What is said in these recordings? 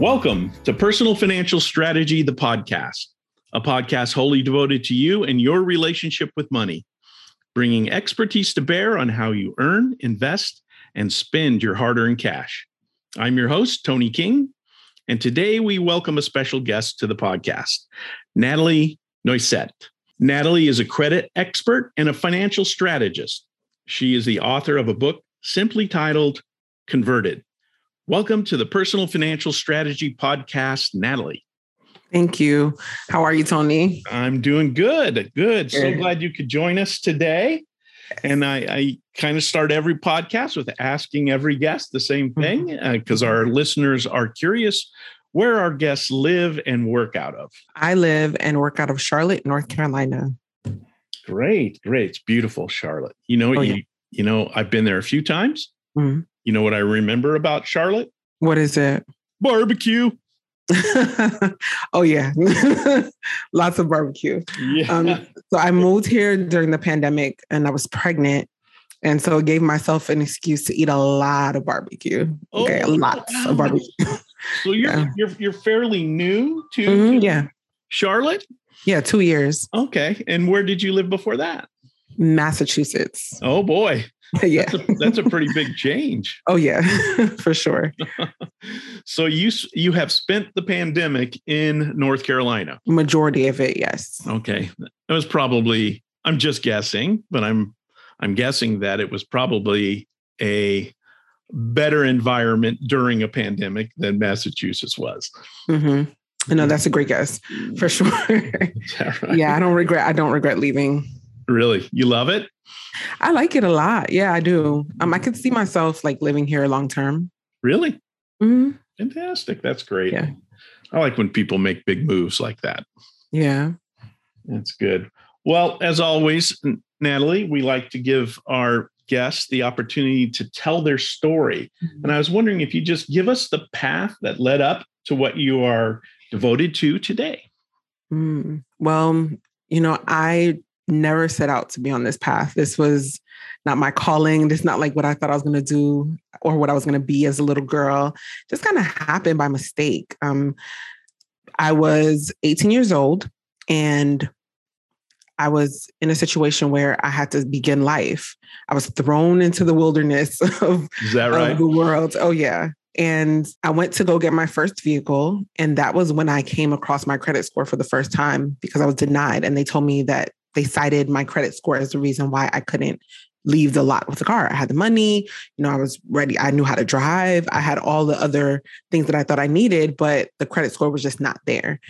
Welcome to Personal Financial Strategy, the podcast, a podcast wholly devoted to you and your relationship with money, bringing expertise to bear on how you earn, invest, and spend your hard earned cash. I'm your host, Tony King, and today we welcome a special guest to the podcast, Nathalie Noisette. Nathalie is a credit expert and a financial strategist. She is the author of a book simply titled Converted Welcome to the Personal Financial Strategy Podcast, Nathalie. Thank you. How are you, Tony? I'm doing good. Good. So glad you could join us today. And I, I kind of start every podcast with asking every guest the same mm-hmm. thing because uh, our listeners are curious where our guests live and work out of. I live and work out of Charlotte, North Carolina. Great, great. It's beautiful, Charlotte. You know, oh, you, yeah. you know, I've been there a few times. Mm-hmm. You know what I remember about Charlotte? What is it? Barbecue. oh yeah, lots of barbecue. Yeah. Um, so I moved here during the pandemic, and I was pregnant, and so I gave myself an excuse to eat a lot of barbecue. Oh, okay, lots wow. of barbecue. So you're yeah. you're you're fairly new to, mm-hmm, yeah Charlotte. Yeah, two years. Okay, and where did you live before that? Massachusetts. Oh boy. yeah. That's a, that's a pretty big change. Oh yeah, for sure. so you you have spent the pandemic in North Carolina. Majority of it, yes. Okay. It was probably I'm just guessing, but I'm I'm guessing that it was probably a better environment during a pandemic than Massachusetts was. Mm-hmm. No, that's a great guess for sure. Right? Yeah, I don't regret. I don't regret leaving. Really, you love it? I like it a lot. Yeah, I do. Um, I could see myself like living here long term. Really? Mm-hmm. Fantastic. That's great. Yeah. I like when people make big moves like that. Yeah. That's good. Well, as always, Nathalie, we like to give our guests the opportunity to tell their story. Mm-hmm. And I was wondering if you just give us the path that led up to what you are devoted to today. Mm. Well, you know, I never set out to be on this path. This was not my calling. This is not like what I thought I was going to do or what I was going to be as a little girl. Just kind of happened by mistake. Um, I was 18 years old and I was in a situation where I had to begin life. I was thrown into the wilderness of, right? of the world. Oh, yeah. And I went to go get my first vehicle. And that was when I came across my credit score for the first time because I was denied. And they told me that they cited my credit score as the reason why I couldn't leave the lot with the car. I had the money, you know, I was ready. I knew how to drive. I had all the other things that I thought I needed, but the credit score was just not there.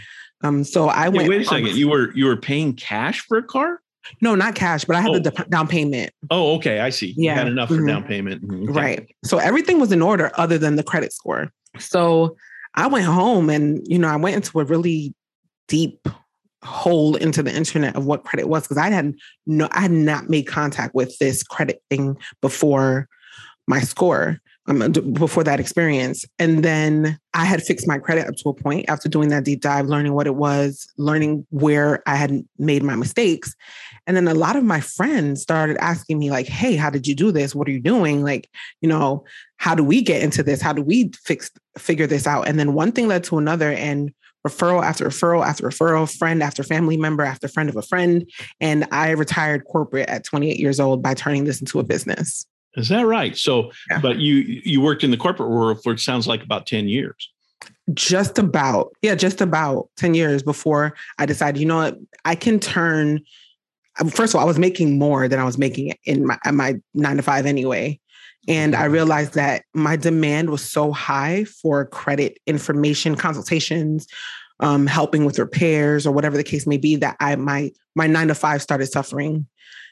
Um, so I went. Wait a second. You were you were paying cash for a car? No, not cash, but I had oh. the down payment. Oh, okay. I see. Yeah. You had enough for mm-hmm. down payment. Mm-hmm. Okay. Right. So everything was in order other than the credit score. So I went home and, you know, I went into a really deep hole into the internet of what credit was because I had no I had not made contact with this credit thing before my score um, before that experience. And then I had fixed my credit up to a point after doing that deep dive learning what it was learning where I had made my mistakes. And then a lot of my friends started asking me like hey how did you do this? What are you doing? Like you know how do we get into this? How do we fix figure this out? And then one thing led to another and referral after referral after referral, friend after family member after friend of a friend. And I retired corporate at 28 years old by turning this into a business. Is that right? So, yeah. but you you worked in the corporate world for it sounds like about 10 years. Just about. Yeah, just about 10 years before I decided, you know what, I can turn first of all, I was making more than I was making in my, my nine to five anyway. And I realized that my demand was so high for credit information consultations, um, helping with repairs or whatever the case may be, that I my my nine to five started suffering.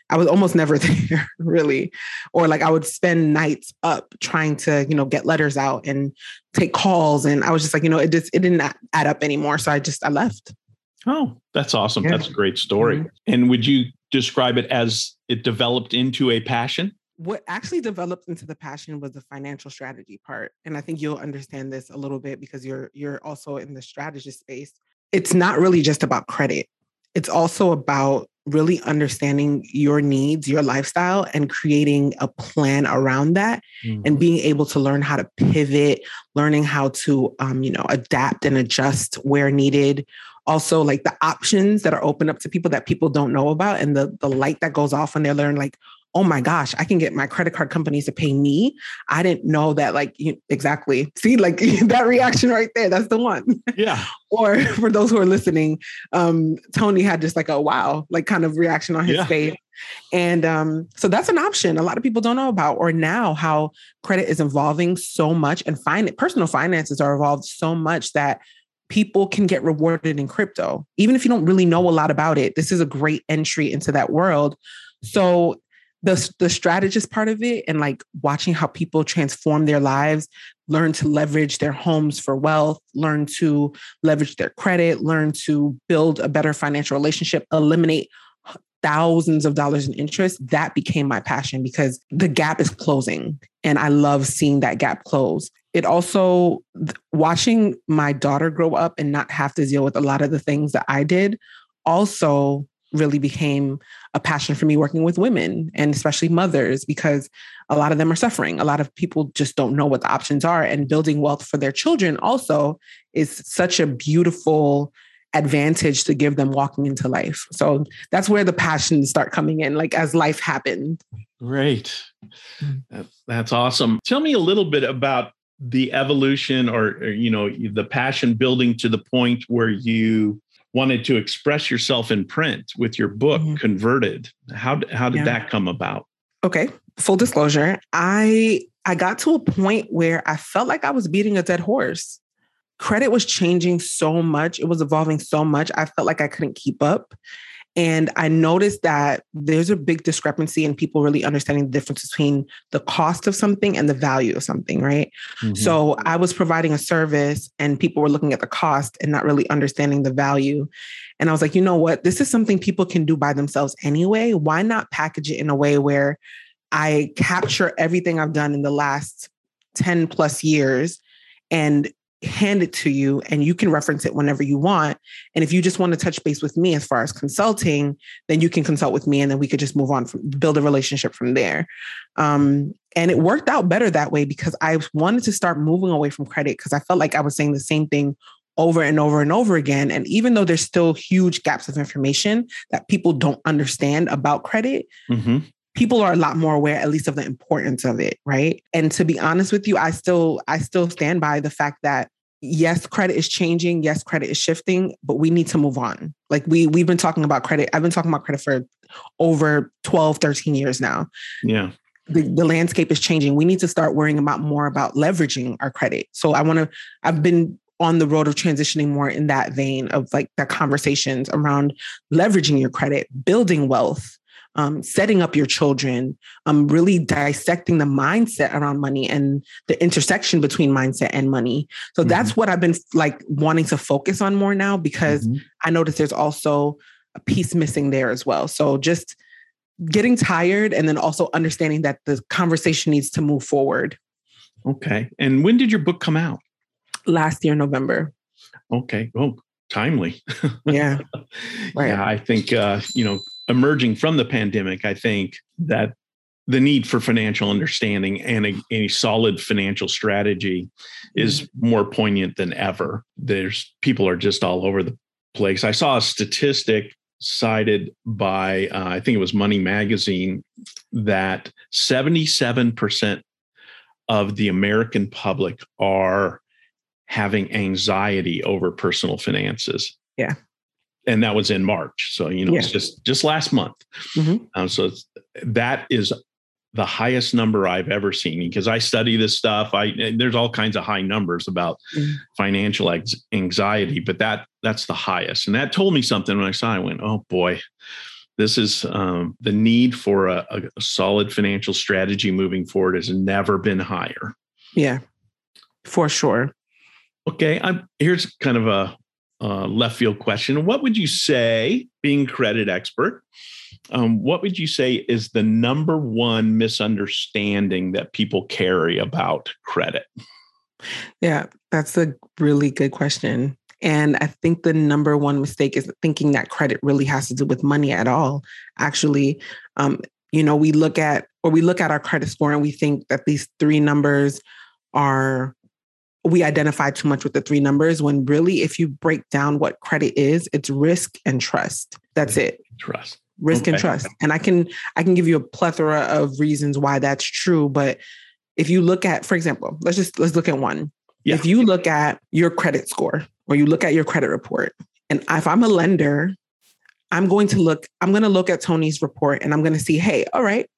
I was almost never there, really. Or like I would spend nights up trying to, you know, get letters out and take calls. And I was just like, you know, it just it didn't add up anymore. So I just I left. Oh, that's awesome. Yeah. That's a great story. Mm-hmm. And would you describe it as it developed into a passion? What actually developed into the passion was the financial strategy part and i think you'll understand this a little bit because you're you're also in the strategist space it's not really just about credit it's also about really understanding your needs, your lifestyle, and creating a plan around that, mm-hmm. and being able to learn how to pivot, learning how to, um, you know, adapt and adjust where needed. Also, like the options that are open up to people that people don't know about, and the the light that goes off when they learn, like, oh my gosh, I can get my credit card companies to pay me. I didn't know that, like, you, exactly. See, like that reaction right there, that's the one. Yeah. or for those who are listening, um, Tony had just like a wow, like kind of reaction on his yeah. face. And um, so that's an option a lot of people don't know about, or now how credit is evolving so much and find personal finances are evolved so much that people can get rewarded in crypto. Even if you don't really know a lot about it, this is a great entry into that world. So the the strategist part of it and like watching how people transform their lives learn to leverage their homes for wealth learn to leverage their credit learn to build a better financial relationship eliminate thousands of dollars in interest that became my passion because the gap is closing and i love seeing that gap close. It also watching my daughter grow up and not have to deal with a lot of the things that i did also really became a passion for me working with women and especially mothers because a lot of them are suffering. A lot of people just don't know what the options are. And building wealth for their children also is such a beautiful advantage to give them walking into life. So that's where the passions start coming in, like as life happened. Great. Mm. That's awesome. Tell me a little bit about the evolution or, or you know the passion building to the point where you wanted to express yourself in print with your book mm-hmm. converted how how did yeah. that come about okay full disclosure i i got to a point where i felt like i was beating a dead horse credit was changing so much it was evolving so much i felt like i couldn't keep up and I noticed that there's a big discrepancy in people really understanding the difference between the cost of something and the value of something, right? Mm-hmm. So I was providing a service and people were looking at the cost and not really understanding the value. And I was like, you know what? This is something people can do by themselves anyway. Why not package it in a way where I capture everything I've done in the last 10 plus years and hand it to you and you can reference it whenever you want. And if you just want to touch base with me as far as consulting, then you can consult with me and then we could just move on from build a relationship from there. Um, and it worked out better that way because I wanted to start moving away from credit because I felt like I was saying the same thing over and over and over again. And even though there's still huge gaps of information that people don't understand about credit, mm-hmm people are a lot more aware at least of the importance of it right? And to be honest with you i still i still stand by the fact that yes credit is changing yes credit is shifting but we need to move on. Like we we've been talking about credit i've been talking about credit for over 12 13 years now. Yeah. The, the landscape is changing. We need to start worrying about more about leveraging our credit. So i want to i've been on the road of transitioning more in that vein of like the conversations around leveraging your credit building wealth um, setting up your children, um, really dissecting the mindset around money and the intersection between mindset and money. So mm-hmm. that's what I've been like wanting to focus on more now because mm-hmm. I noticed there's also a piece missing there as well. So just getting tired and then also understanding that the conversation needs to move forward. Okay. And when did your book come out? Last year, November. Okay. Oh, timely. yeah. Right. Yeah. I think, uh, you know, emerging from the pandemic, I think that the need for financial understanding and a, a solid financial strategy is mm-hmm. more poignant than ever. There's people are just all over the place. I saw a statistic cited by uh, I think it was Money Magazine that 77% of the American public are having anxiety over personal finances. Yeah and that was in March. So you know, yeah. it's just just last month. Mm-hmm. Um, so that is the highest number I've ever seen because I study this stuff. I there's all kinds of high numbers about mm-hmm. financial anxiety, but that that's the highest, and that told me something when I saw. It, I went, oh boy. This is um, the need for a, a solid financial strategy moving forward has never been higher. Yeah, for sure. Okay, I'm, here's kind of a uh, left field question. What would you say, being credit expert, um, what would you say is the number one misunderstanding that people carry about credit? Yeah, that's a really good question. And I think the number one mistake is thinking that credit really has to do with money at all. Actually, um, you know, we look at or we look at our credit score and we think that these three numbers are we identify too much with the three numbers when really if you break down what credit is it's risk and trust. That's it. trust. Risk okay. and trust. And i can i can give you a plethora of reasons why that's true but if you look at for example let's just let's look at one. Yeah. if you look at your credit score or you look at your credit report and if i'm a lender i'm going to look i'm going to look at tony's report and i'm going to see hey all right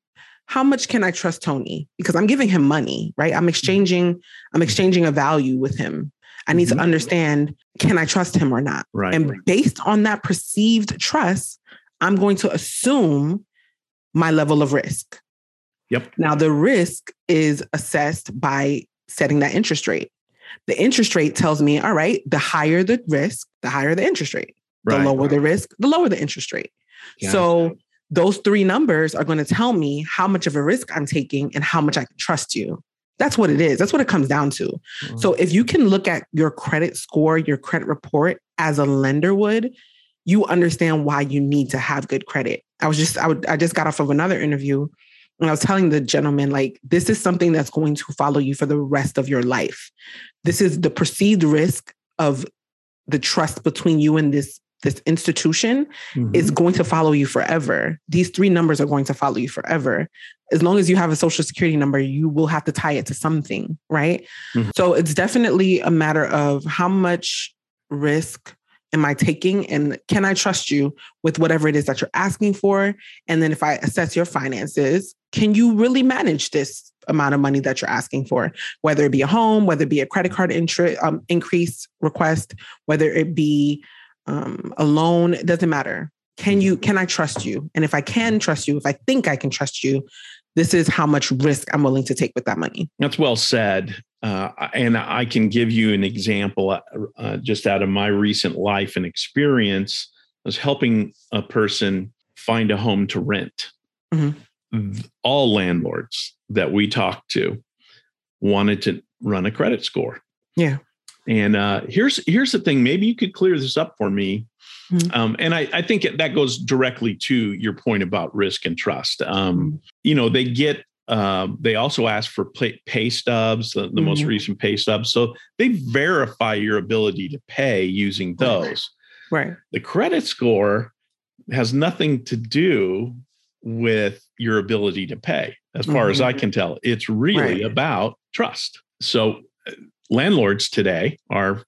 how much can I trust Tony? Because I'm giving him money, right? I'm exchanging, I'm exchanging a value with him. I need mm-hmm. to understand, can I trust him or not? Right. And based on that perceived trust, I'm going to assume my level of risk. Yep. Now the risk is assessed by setting that interest rate. The interest rate tells me, all right, the higher the risk, the higher the interest rate. Right. The lower the risk, the lower the interest rate. Yeah. So those three numbers are going to tell me how much of a risk I'm taking and how much I can trust you. That's what it is. That's what it comes down to. Mm-hmm. So if you can look at your credit score, your credit report as a lender would, you understand why you need to have good credit. I was just I would I just got off of another interview and I was telling the gentleman like this is something that's going to follow you for the rest of your life. This is the perceived risk of the trust between you and this this institution mm-hmm. is going to follow you forever. These three numbers are going to follow you forever. As long as you have a social security number, you will have to tie it to something, right? Mm-hmm. So it's definitely a matter of how much risk am I taking and can I trust you with whatever it is that you're asking for? And then if I assess your finances, can you really manage this amount of money that you're asking for, whether it be a home, whether it be a credit card interest um, increase request, whether it be um, alone, it doesn't matter. Can you, can I trust you? And if I can trust you, if I think I can trust you, this is how much risk I'm willing to take with that money. That's well said. Uh, and I can give you an example uh, uh, just out of my recent life and experience. I was helping a person find a home to rent. Mm-hmm. All landlords that we talked to wanted to run a credit score. Yeah. And uh, here's here's the thing. Maybe you could clear this up for me. Mm-hmm. Um, and I, I think that goes directly to your point about risk and trust. Um, mm-hmm. you know, they get uh, they also ask for pay, pay stubs, the, the mm-hmm. most recent pay stubs. So they verify your ability to pay using those. Right. The credit score has nothing to do with your ability to pay, as far mm-hmm. as I can tell. It's really right. about trust. So landlords today are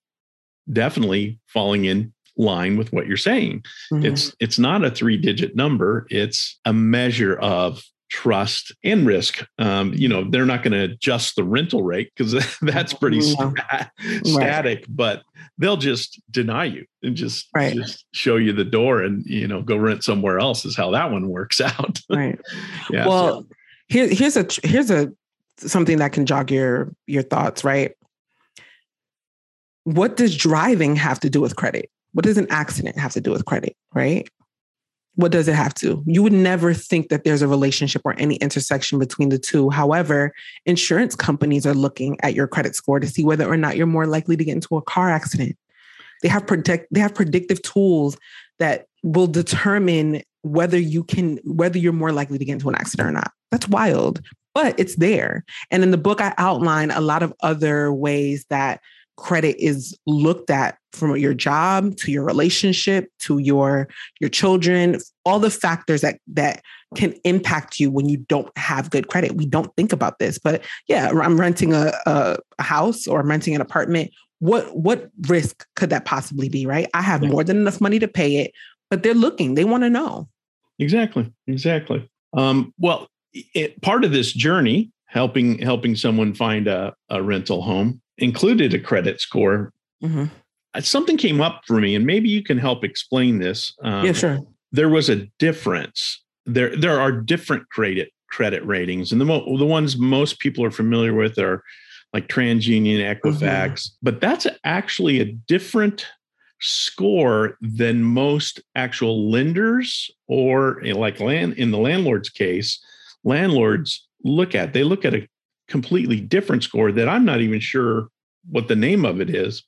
definitely falling in line with what you're saying. Mm-hmm. It's it's not a three digit number, it's a measure of trust and risk. Um, you know, they're not going to adjust the rental rate because that's pretty st- static, right. but they'll just deny you and just, right. just show you the door and, you know, go rent somewhere else is how that one works out. right. yeah. Well, so. here, here's a, here's a, something that can jog your, your thoughts, right? What does driving have to do with credit? What does an accident have to do with credit, right? What does it have to? You would never think that there's a relationship or any intersection between the two. However, insurance companies are looking at your credit score to see whether or not you're more likely to get into a car accident. They have predict they have predictive tools that will determine whether you can whether you're more likely to get into an accident or not. That's wild, but it's there. And in the book I outline a lot of other ways that credit is looked at from your job to your relationship to your your children all the factors that that can impact you when you don't have good credit. We don't think about this but yeah i'm renting a, a, house or i'm renting an apartment. What what risk could that possibly be right? I have more than enough money to pay it but they're looking. They want to know. Exactly exactly. Um, well it, part of this journey helping helping someone find a, a rental home included a credit score. Mm-hmm. Uh, something came up for me, and maybe you can help explain this. Um, yeah, sure. There was a difference. There, there are different credit credit ratings, and the mo- the ones most people are familiar with are like TransUnion, Equifax, mm-hmm. but that's actually a different score than most actual lenders or eh, like land in the landlord's case landlords look at they look at a completely different score that I'm not even sure what the name of it is.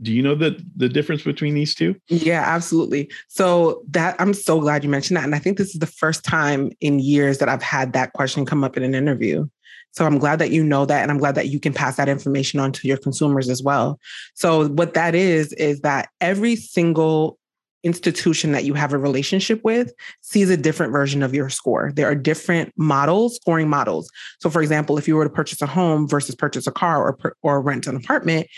Do you know the the difference between these two? Yeah, absolutely. So that I'm so glad you mentioned that, and I think this is the first time in years that I've had that question come up in an interview. So I'm glad that you know that, and I'm glad that you can pass that information on to your consumers as well. So what that is is that every single institution that you have a relationship with sees a different version of your score. There are different models, scoring models. So for example, if you were to purchase a home versus purchase a car or or rent an apartment,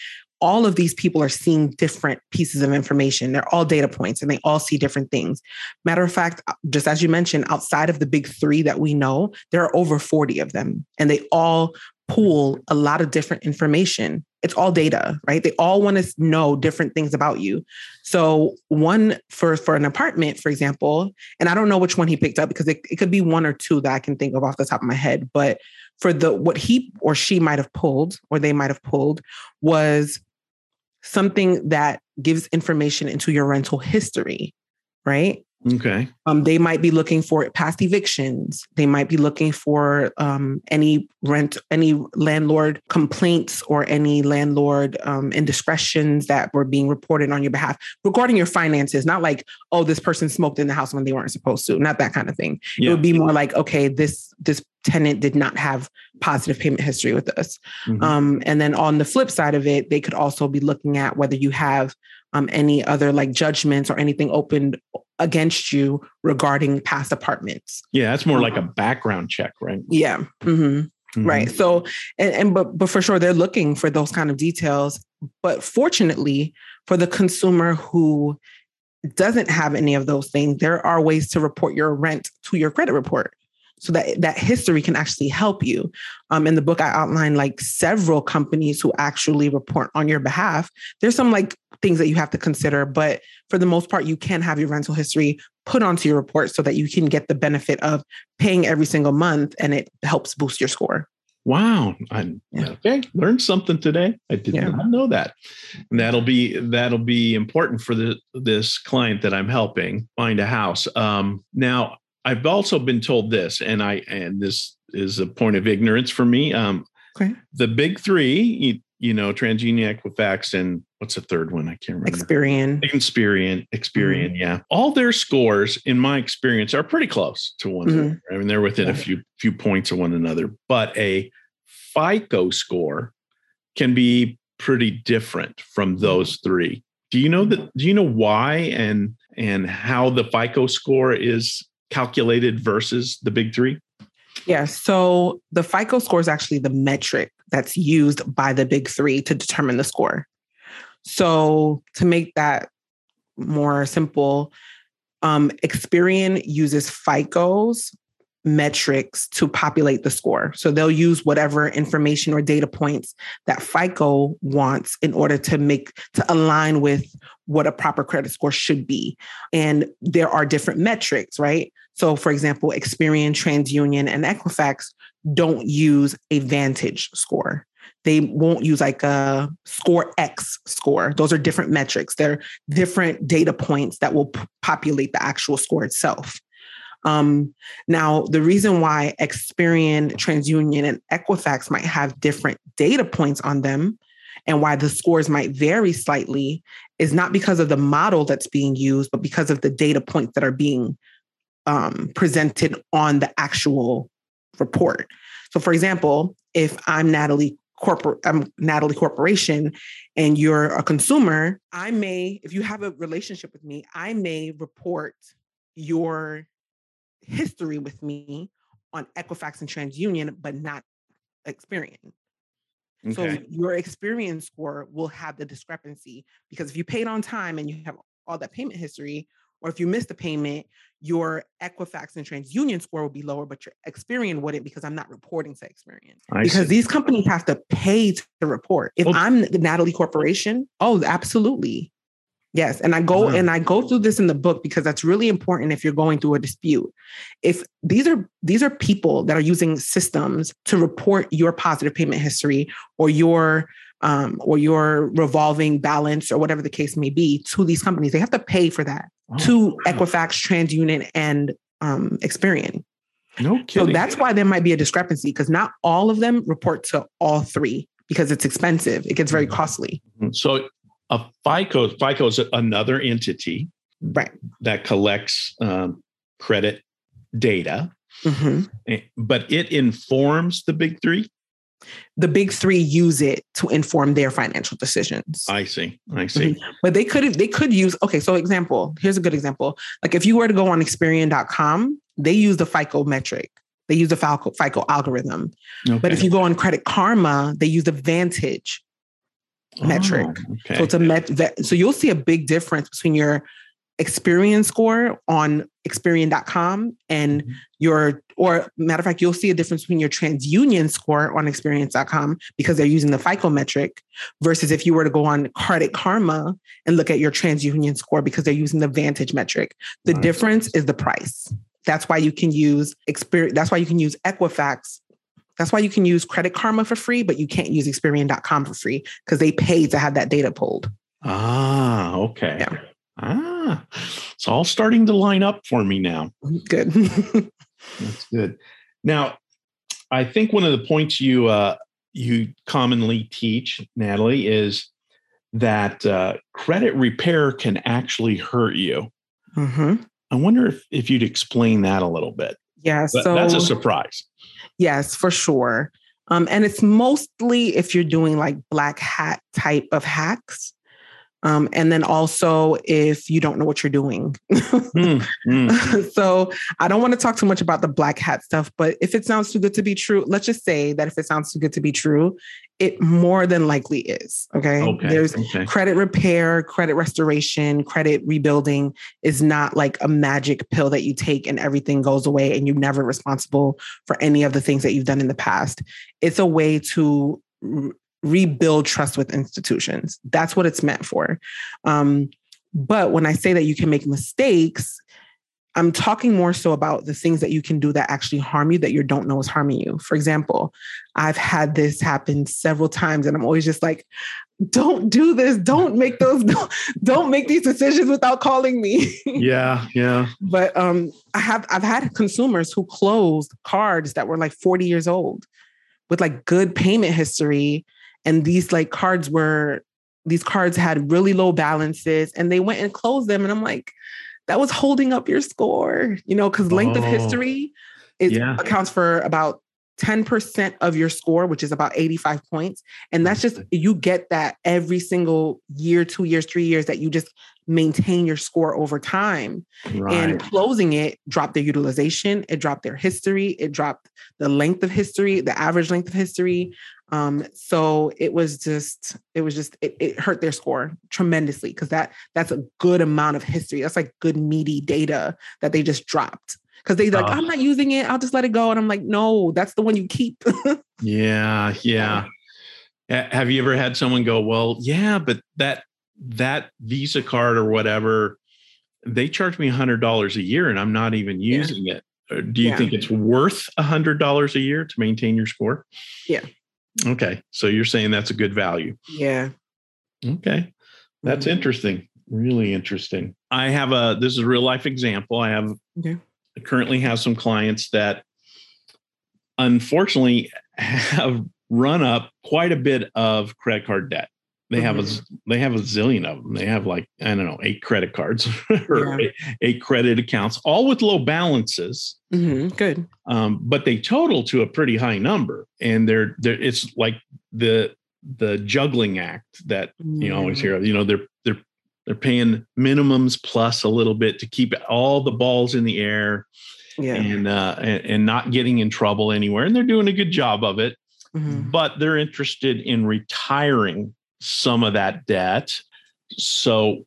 all of these people are seeing different pieces of information. They're all data points and they all see different things. Matter of fact, uh, just as you mentioned, outside of the big three that we know, there are over 40 of them and they all pool a lot of different information. It's all data, right? They all want to know different things about you. So one for for an apartment, for example, and I don't know which one he picked up because it, it could be one or two that I can think of off the top of my head, but for the what he or she might have pulled or they might have pulled was something that gives information into your rental history, right? Okay. Um, they might be looking for past evictions. They might be looking for um, any rent, any landlord complaints or any landlord um, indiscretions that were being reported on your behalf regarding your finances. Not like, oh, this person smoked in the house when they weren't supposed to. Not that kind of thing. Yeah. It would be more like, okay, this this tenant did not have positive payment history with us. Mm-hmm. Um, and then on the flip side of it, they could also be looking at whether you have um, any other like judgments or anything opened against you regarding past apartments. Yeah, that's more like a um, background check, right? Yeah. Mm-hmm. Mm-hmm. Right. So, and, and but but for sure they're looking for those kind of details. But fortunately, for the consumer who doesn't have any of those things, there are ways to report your rent to your credit report so that that history can actually help you. Um, in the book, I outline like several companies who actually report on your behalf. There's some like things that you have to consider, but for the most part, you can have your rental history put onto your report so that you can get the benefit of paying every single month, and it helps boost your score. Wow. I yeah. okay. Learned something today. I did yeah. not know that. And that'll be that'll be important for the this client that I'm helping find a house. Um, now I've also been told this, and I and this is a point of ignorance for me. Um, okay. The big three, you, you, know, TransUnion, Equifax, and what's the third one? I can't remember. Experian. Experian. Experian. Mm-hmm. Yeah. All their scores, in my experience, are pretty close to one mm-hmm. another. I mean, they're within yeah. a few few points of one another. But a FICO score can be pretty different from those three. Do you know that? Do you know why and and how the FICO score is calculated versus the big three? Yeah. So the FICO score is actually the metric that's used by the big three to determine the score. So to make that more simple, um, Experian uses FICO's metrics to populate the score. So they'll use whatever information or data points that FICO wants in order to make to align with what a proper credit score should be. And there are different metrics, right? So for example, Experian, TransUnion, and Equifax don't use a Vantage score. They won't use like a score X score. Those are different metrics. They're different data points that will p- populate the actual score itself. Um, now, the reason why Experian, TransUnion, and Equifax might have different data points on them and why the scores might vary slightly is not because of the model that's being used, but because of the data points that are being um, presented on the actual report. So, for example, if I'm Natalie corporate I'm um, Natalie Corporation and you're a consumer, I may, if you have a relationship with me, I may report your history with me on Equifax and TransUnion, but not Experian. Okay. So your Experian score will have the discrepancy because if you paid on time and you have all that payment history, or if you missed a payment, your Equifax and TransUnion score will be lower, but your Experian wouldn't because I'm not reporting to Experian. I because see. these companies have to pay to report. If well, I'm the Natalie Corporation, oh, absolutely. Yes, and I go wow. and I go through this in the book because that's really important if you're going through a dispute. If these are these are people that are using systems to report your positive payment history or your um, or your revolving balance or whatever the case may be to these companies, they have to pay for that oh, to wow. Equifax, TransUnion, and um, Experian. No kidding. So that's why there might be a discrepancy because not all of them report to all three because it's expensive. It gets very mm-hmm. costly. Mm-hmm. So a FICO, FICO is another entity right. that collects um, credit data, hmm eh, but it informs the big three. The big three use it to inform their financial decisions. I see. I see. Mm-hmm. but they could they could use okay so example here's a good example like if you were to go on experian.com they use the fico metric they use the fico, FICO algorithm but if you go on credit karma they use the vantage metric. Oh, okay. so it's a met so you'll see a big difference between your Experian score on experian.com and Mhm. your or matter of fact you'll see a difference between your transunion score on experian.com because they're using the fico metric versus if you were to go on credit karma and look at your transunion score because they're using the vantage metric the Right. difference is the price that's why you can use Experian that's why you can use equifax that's why you can use credit karma for free but you can't use experian.com for free because they pay to have that data pulled Ah, okay. Yeah. Ah, it's all starting to line up for me now. good That's good. Now, I think one of the points you uh, you commonly teach, Nathalie, is that uh, credit repair can actually hurt you. hmm I wonder if, if you'd explain that a little bit. yeah That- so That's a surprise. Yes, for sure. Um, and it's mostly if you're doing like black hat type of hacks. Um, and then also if you don't know what you're doing. Hmm, hmm. so I don't want to talk too much about the black hat stuff, but if it sounds too good to be true, let's just say that if it sounds too good to be true, it more than likely is. Okay. Okay. There's okay. credit repair, credit restoration, credit rebuilding is not like a magic pill that you take and everything goes away and you're never responsible for any of the things that you've done in the past. It's a way to rebuild trust with institutions. That's what it's meant for. Um, but when I say that you can make mistakes, I'm talking more so about the things that you can do that actually harm you that you don't know is harming you. For example, I've had this happen several times, and I'm always just like, don't do this. Don't make those, don't, make these decisions without calling me. Yeah, yeah. but um, I have I've had consumers who closed cards that were like 40 years old with like good payment history. And these like cards were these cards had really low balances and they went and closed them. And I'm like, that was holding up your score, you know, because length of Oh. history is Yeah. accounts for about 10% of your score, which is about 85 points. And that's just you get that every single year, two years, three years that you just maintain your score over time. Right. And closing it dropped their utilization, it dropped their history, it dropped the length of history, the average length of history. Um, so it was just, it was just, it, it hurt their score tremendously because that that's a good amount of history. That's like good meaty data that they just dropped. Because they like, Oh. I'm not using it, I'll just let it go. And I'm like, no, that's the one you keep. Yeah, yeah. Have you ever had someone go, "Well, yeah, but that that Visa card or whatever, they charge me a hundred dollars a year, and I'm not even Yeah. using it." Do you Yeah. think it's worth a hundred dollars a year to maintain your score? Yeah. Okay, so you're saying that's a good value. yeah. Okay, that's Mhm. interesting. Really interesting. I have a this is a real life example. I have Okay. I currently have some clients that unfortunately have run up quite a bit of credit card debt. They have a z- they have a zillion of them. They have like I don't know eight credit cards or Yeah. eight, eight credit accounts, all with low balances. Mhm. Good. Um, but they total to a pretty high number, and they're they're it's like the the juggling act that you always hear of. You know, they're they're they're paying minimums plus a little bit to keep all the balls in the air Yeah. and uh and, and not getting in trouble anywhere. And they're doing a good job of it, Mhm. but they're interested in retiring some of that debt. So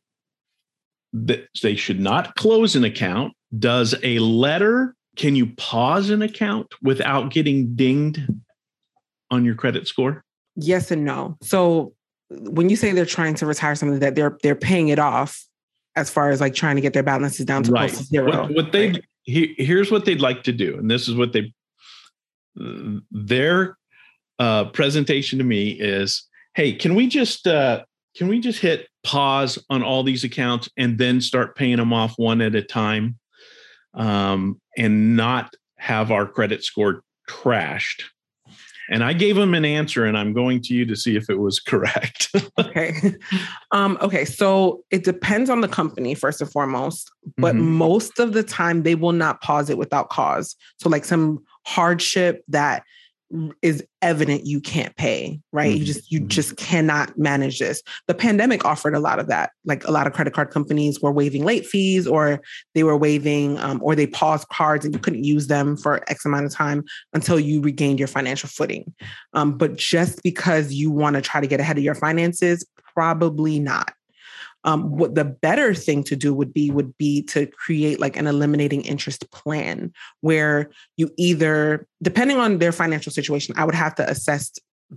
that they should not close an account. Does a letter can you pause an account without getting dinged on your credit score? Yes and no. So when you say they're trying to retire something that they're they're paying it off as far as like trying to get their balances down to right. close to zero. What, what they right? he, here's what they'd like to do, and this is what they their uh, presentation to me is, hey, can we just uh, can we just hit pause on all these accounts and then start paying them off one at a time, um, and not have our credit score crashed? And I gave him an answer, and I'm going to you to see if it was correct. okay. Um, okay. So it depends on the company, first and foremost, but mm-hmm. most of the time they will not pause it without cause. So, like some hardship that is evident you can't pay right mm-hmm. you just you mm-hmm. just cannot manage this the pandemic offered a lot of that like a lot of credit card companies were waiving late fees or they were waiving um, or they paused cards and you couldn't use them for x amount of time until you regained your financial footing um, but just because you want to try to get ahead of your finances probably not um, what the better thing to do would be would be to create like an eliminating interest plan where you either depending on their financial situation i would have to assess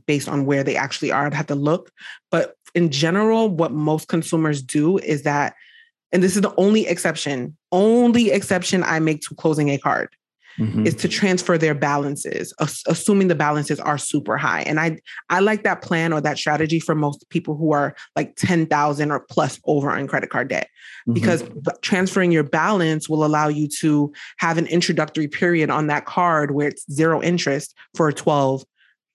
based on where they actually are. I'd have to look. But in general what most consumers do is that and this is the only exception only exception i make to closing a card mm-hmm. is to transfer their balances, assuming the balances are super high. And I I like that plan or that strategy for most people who are like 10,000 or plus over on credit card debt. Mm-hmm. Because transferring your balance will allow you to have an introductory period on that card where it's zero interest for 12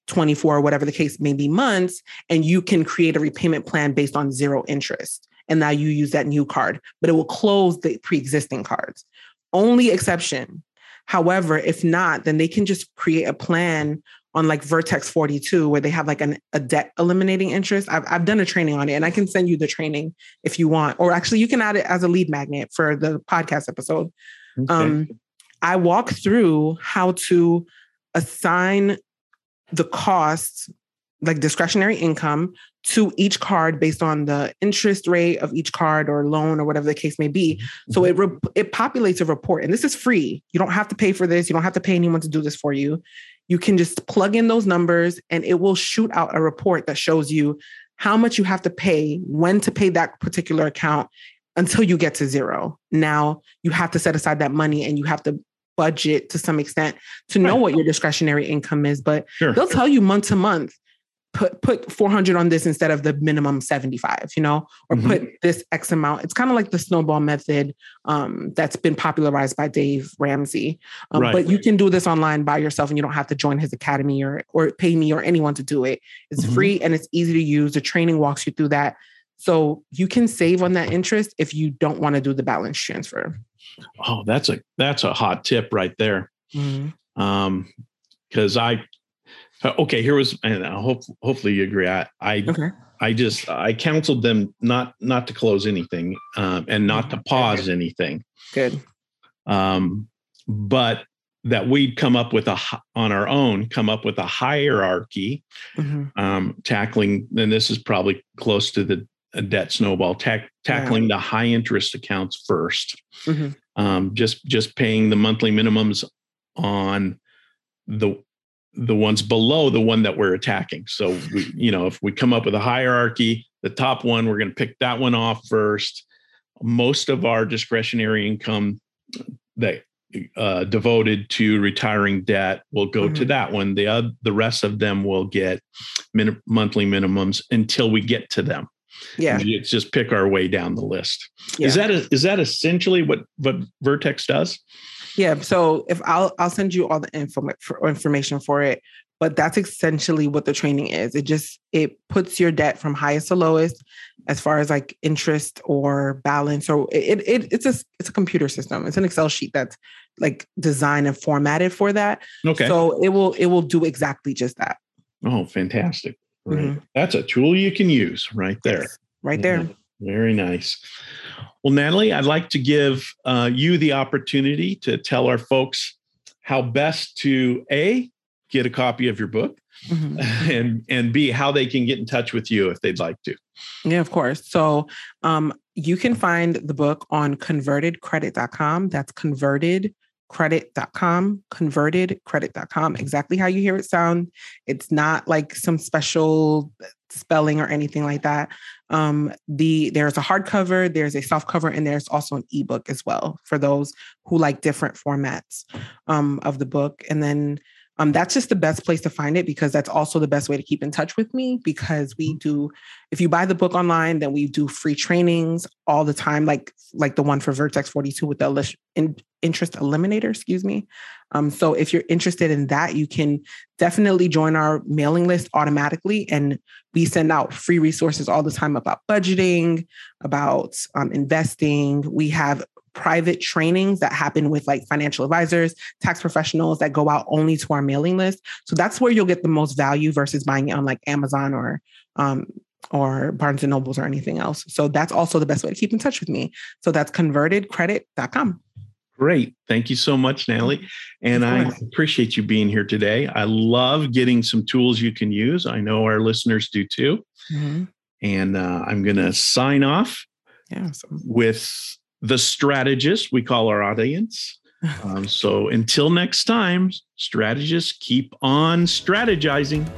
24 whatever the case may be months and you can create a repayment plan based on zero interest and now you use that new card but it will close the pre-existing cards only exception However, if not, then they can just create a plan on like Vertex 42 where they have like an, a debt eliminating interest. I've, I've done a training on it and I can send you the training if you want. Or actually, you can add it as a lead magnet for the podcast episode. Okay. Um, I walk through how to assign the costs, like discretionary income, to each card based on the interest rate of each card or loan or whatever the case may be. So it re- it populates a report, and this is free. You don't have to pay for this. You don't have to pay anyone to do this for you. You can just plug in those numbers, and it will shoot out a report that shows you how much you have to pay, when to pay that particular account until you get to zero. Now you have to set aside that money, and you have to budget to some extent to know what your discretionary income is. But sure. they'll tell you month to month put put 400 on this instead of the minimum 75 you know or mm-hmm. put this x amount it's kind of like the snowball method um, that's been popularized by dave ramsey um, right. but you can do this online by yourself and you don't have to join his academy or or pay me or anyone to do it it's mm-hmm. free and it's easy to use the training walks you through that so you can save on that interest if you don't want to do the balance transfer oh that's a that's a hot tip right there mm-hmm. um because i okay, here was, and I hope hopefully you agree. I I, okay. I just I counseled them not not to close anything um, and not to pause anything. Good. Um, but that we'd come up with a on our own come up with a hierarchy mm-hmm. um, tackling and this is probably close to the debt snowball ta- tackling the high interest accounts 1st mm-hmm. um, just just paying the monthly minimums on the the ones below the one that we're attacking. So we, you know, if we come up with a hierarchy, the top one, we're going to pick that one off first. Most of our discretionary income that uh, devoted to retiring debt will go mm-hmm. to that one. The uh, the rest of them will get min- monthly minimums until we get to them. Yeah, it's just pick our way down the list. Yeah. Is that a, is that essentially what what Vertex does? Yeah. So if I'll I'll send you all the info for, information for it. But that's essentially what the training is. It just it puts your debt from highest to lowest, as far as like interest or balance, or it, it it's a it's a computer system. It's an Excel sheet that's like designed and formatted for that. Okay. So it will it will do exactly just that. Oh, fantastic! Right. Mm-hmm. That's a tool you can use right there. Yes, right there. Very nice. Well, Nathalie, I'd like to give uh, you the opportunity to tell our folks how best to A, get a copy of your book, mm-hmm. and, and B, how they can get in touch with you if they'd like to. Yeah, of course. So um, you can find the book on convertedcredit.com. That's converted credit.com, convertedcredit.com, exactly how you hear it sound. It's not like some special spelling or anything like that. Um, the there's a hardcover, there's a soft cover, and there's also an ebook as well for those who like different formats um, of the book. And then um, that's just the best place to find it because that's also the best way to keep in touch with me because we mm-hmm. do if you buy the book online then we do free trainings all the time like like the one for vertex 42 with the list in, interest eliminator excuse me um, so if you're interested in that you can definitely join our mailing list automatically and we send out free resources all the time about budgeting about um, investing we have private trainings that happen with like financial advisors, tax professionals that go out only to our mailing list. So that's where you'll get the most value versus buying it on like Amazon or um, or Barnes and Nobles or anything else. So that's also the best way to keep in touch with me. So that's convertedcredit.com. Great. Thank you so much, Nathalie. And I appreciate you being here today. I love getting some tools you can use. I know our listeners do too. Mm-hmm. And uh, I'm going to sign off yeah, awesome. with the strategist, we call our audience. Um, so until next time, strategists keep on strategizing.